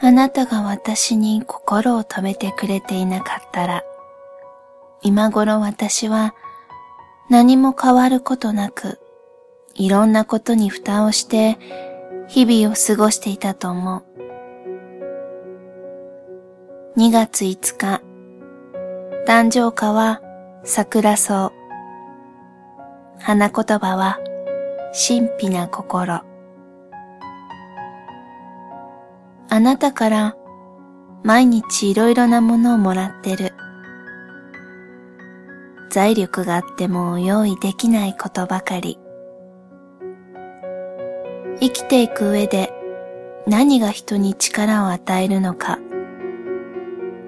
あなたが私に心を止めてくれていなかったら、今頃私は何も変わることなく、いろんなことに蓋をして日々を過ごしていたと思う。2月5日、誕生花は桜草。花言葉は神秘な心。あなたから毎日いろいろなものをもらってる。財力があっても用意できないことばかり。生きていく上で何が人に力を与えるのか。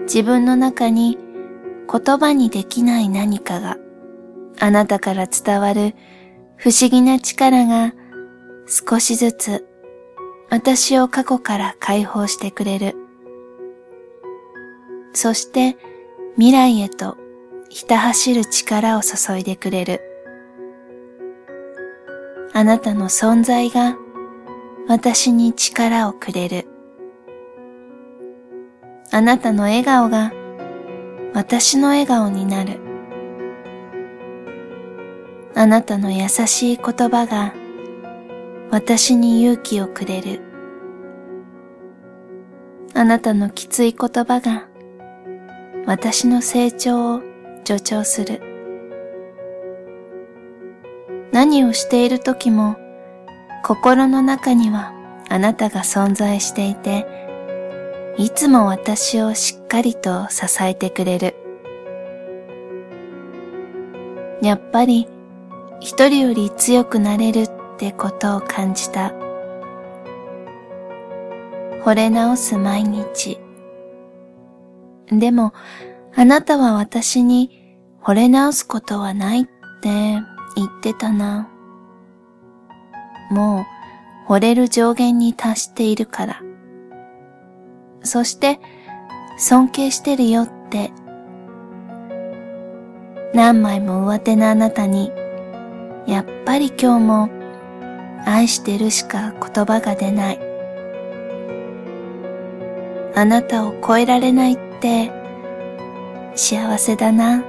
自分の中に言葉にできない何かがあなたから伝わる不思議な力が少しずつ私を過去から解放してくれる。そして未来へとひた走る力を注いでくれる。あなたの存在が私に力をくれる。あなたの笑顔が私の笑顔になる。あなたの優しい言葉が私に勇気をくれる。あなたのきつい言葉が私の成長を助長する。何をしている時も心の中にはあなたが存在していて、いつも私をしっかりと支えてくれる。やっぱり一人より強くなれるってことを感じた。惚れ直す毎日。でも、あなたは私に惚れ直すことはないって言ってたな。もう惚れる上限に達しているから。そして尊敬してるよって何枚も上手なあなたにやっぱり今日も愛してるしか言葉が出ない。あなたを超えられないって幸せだな。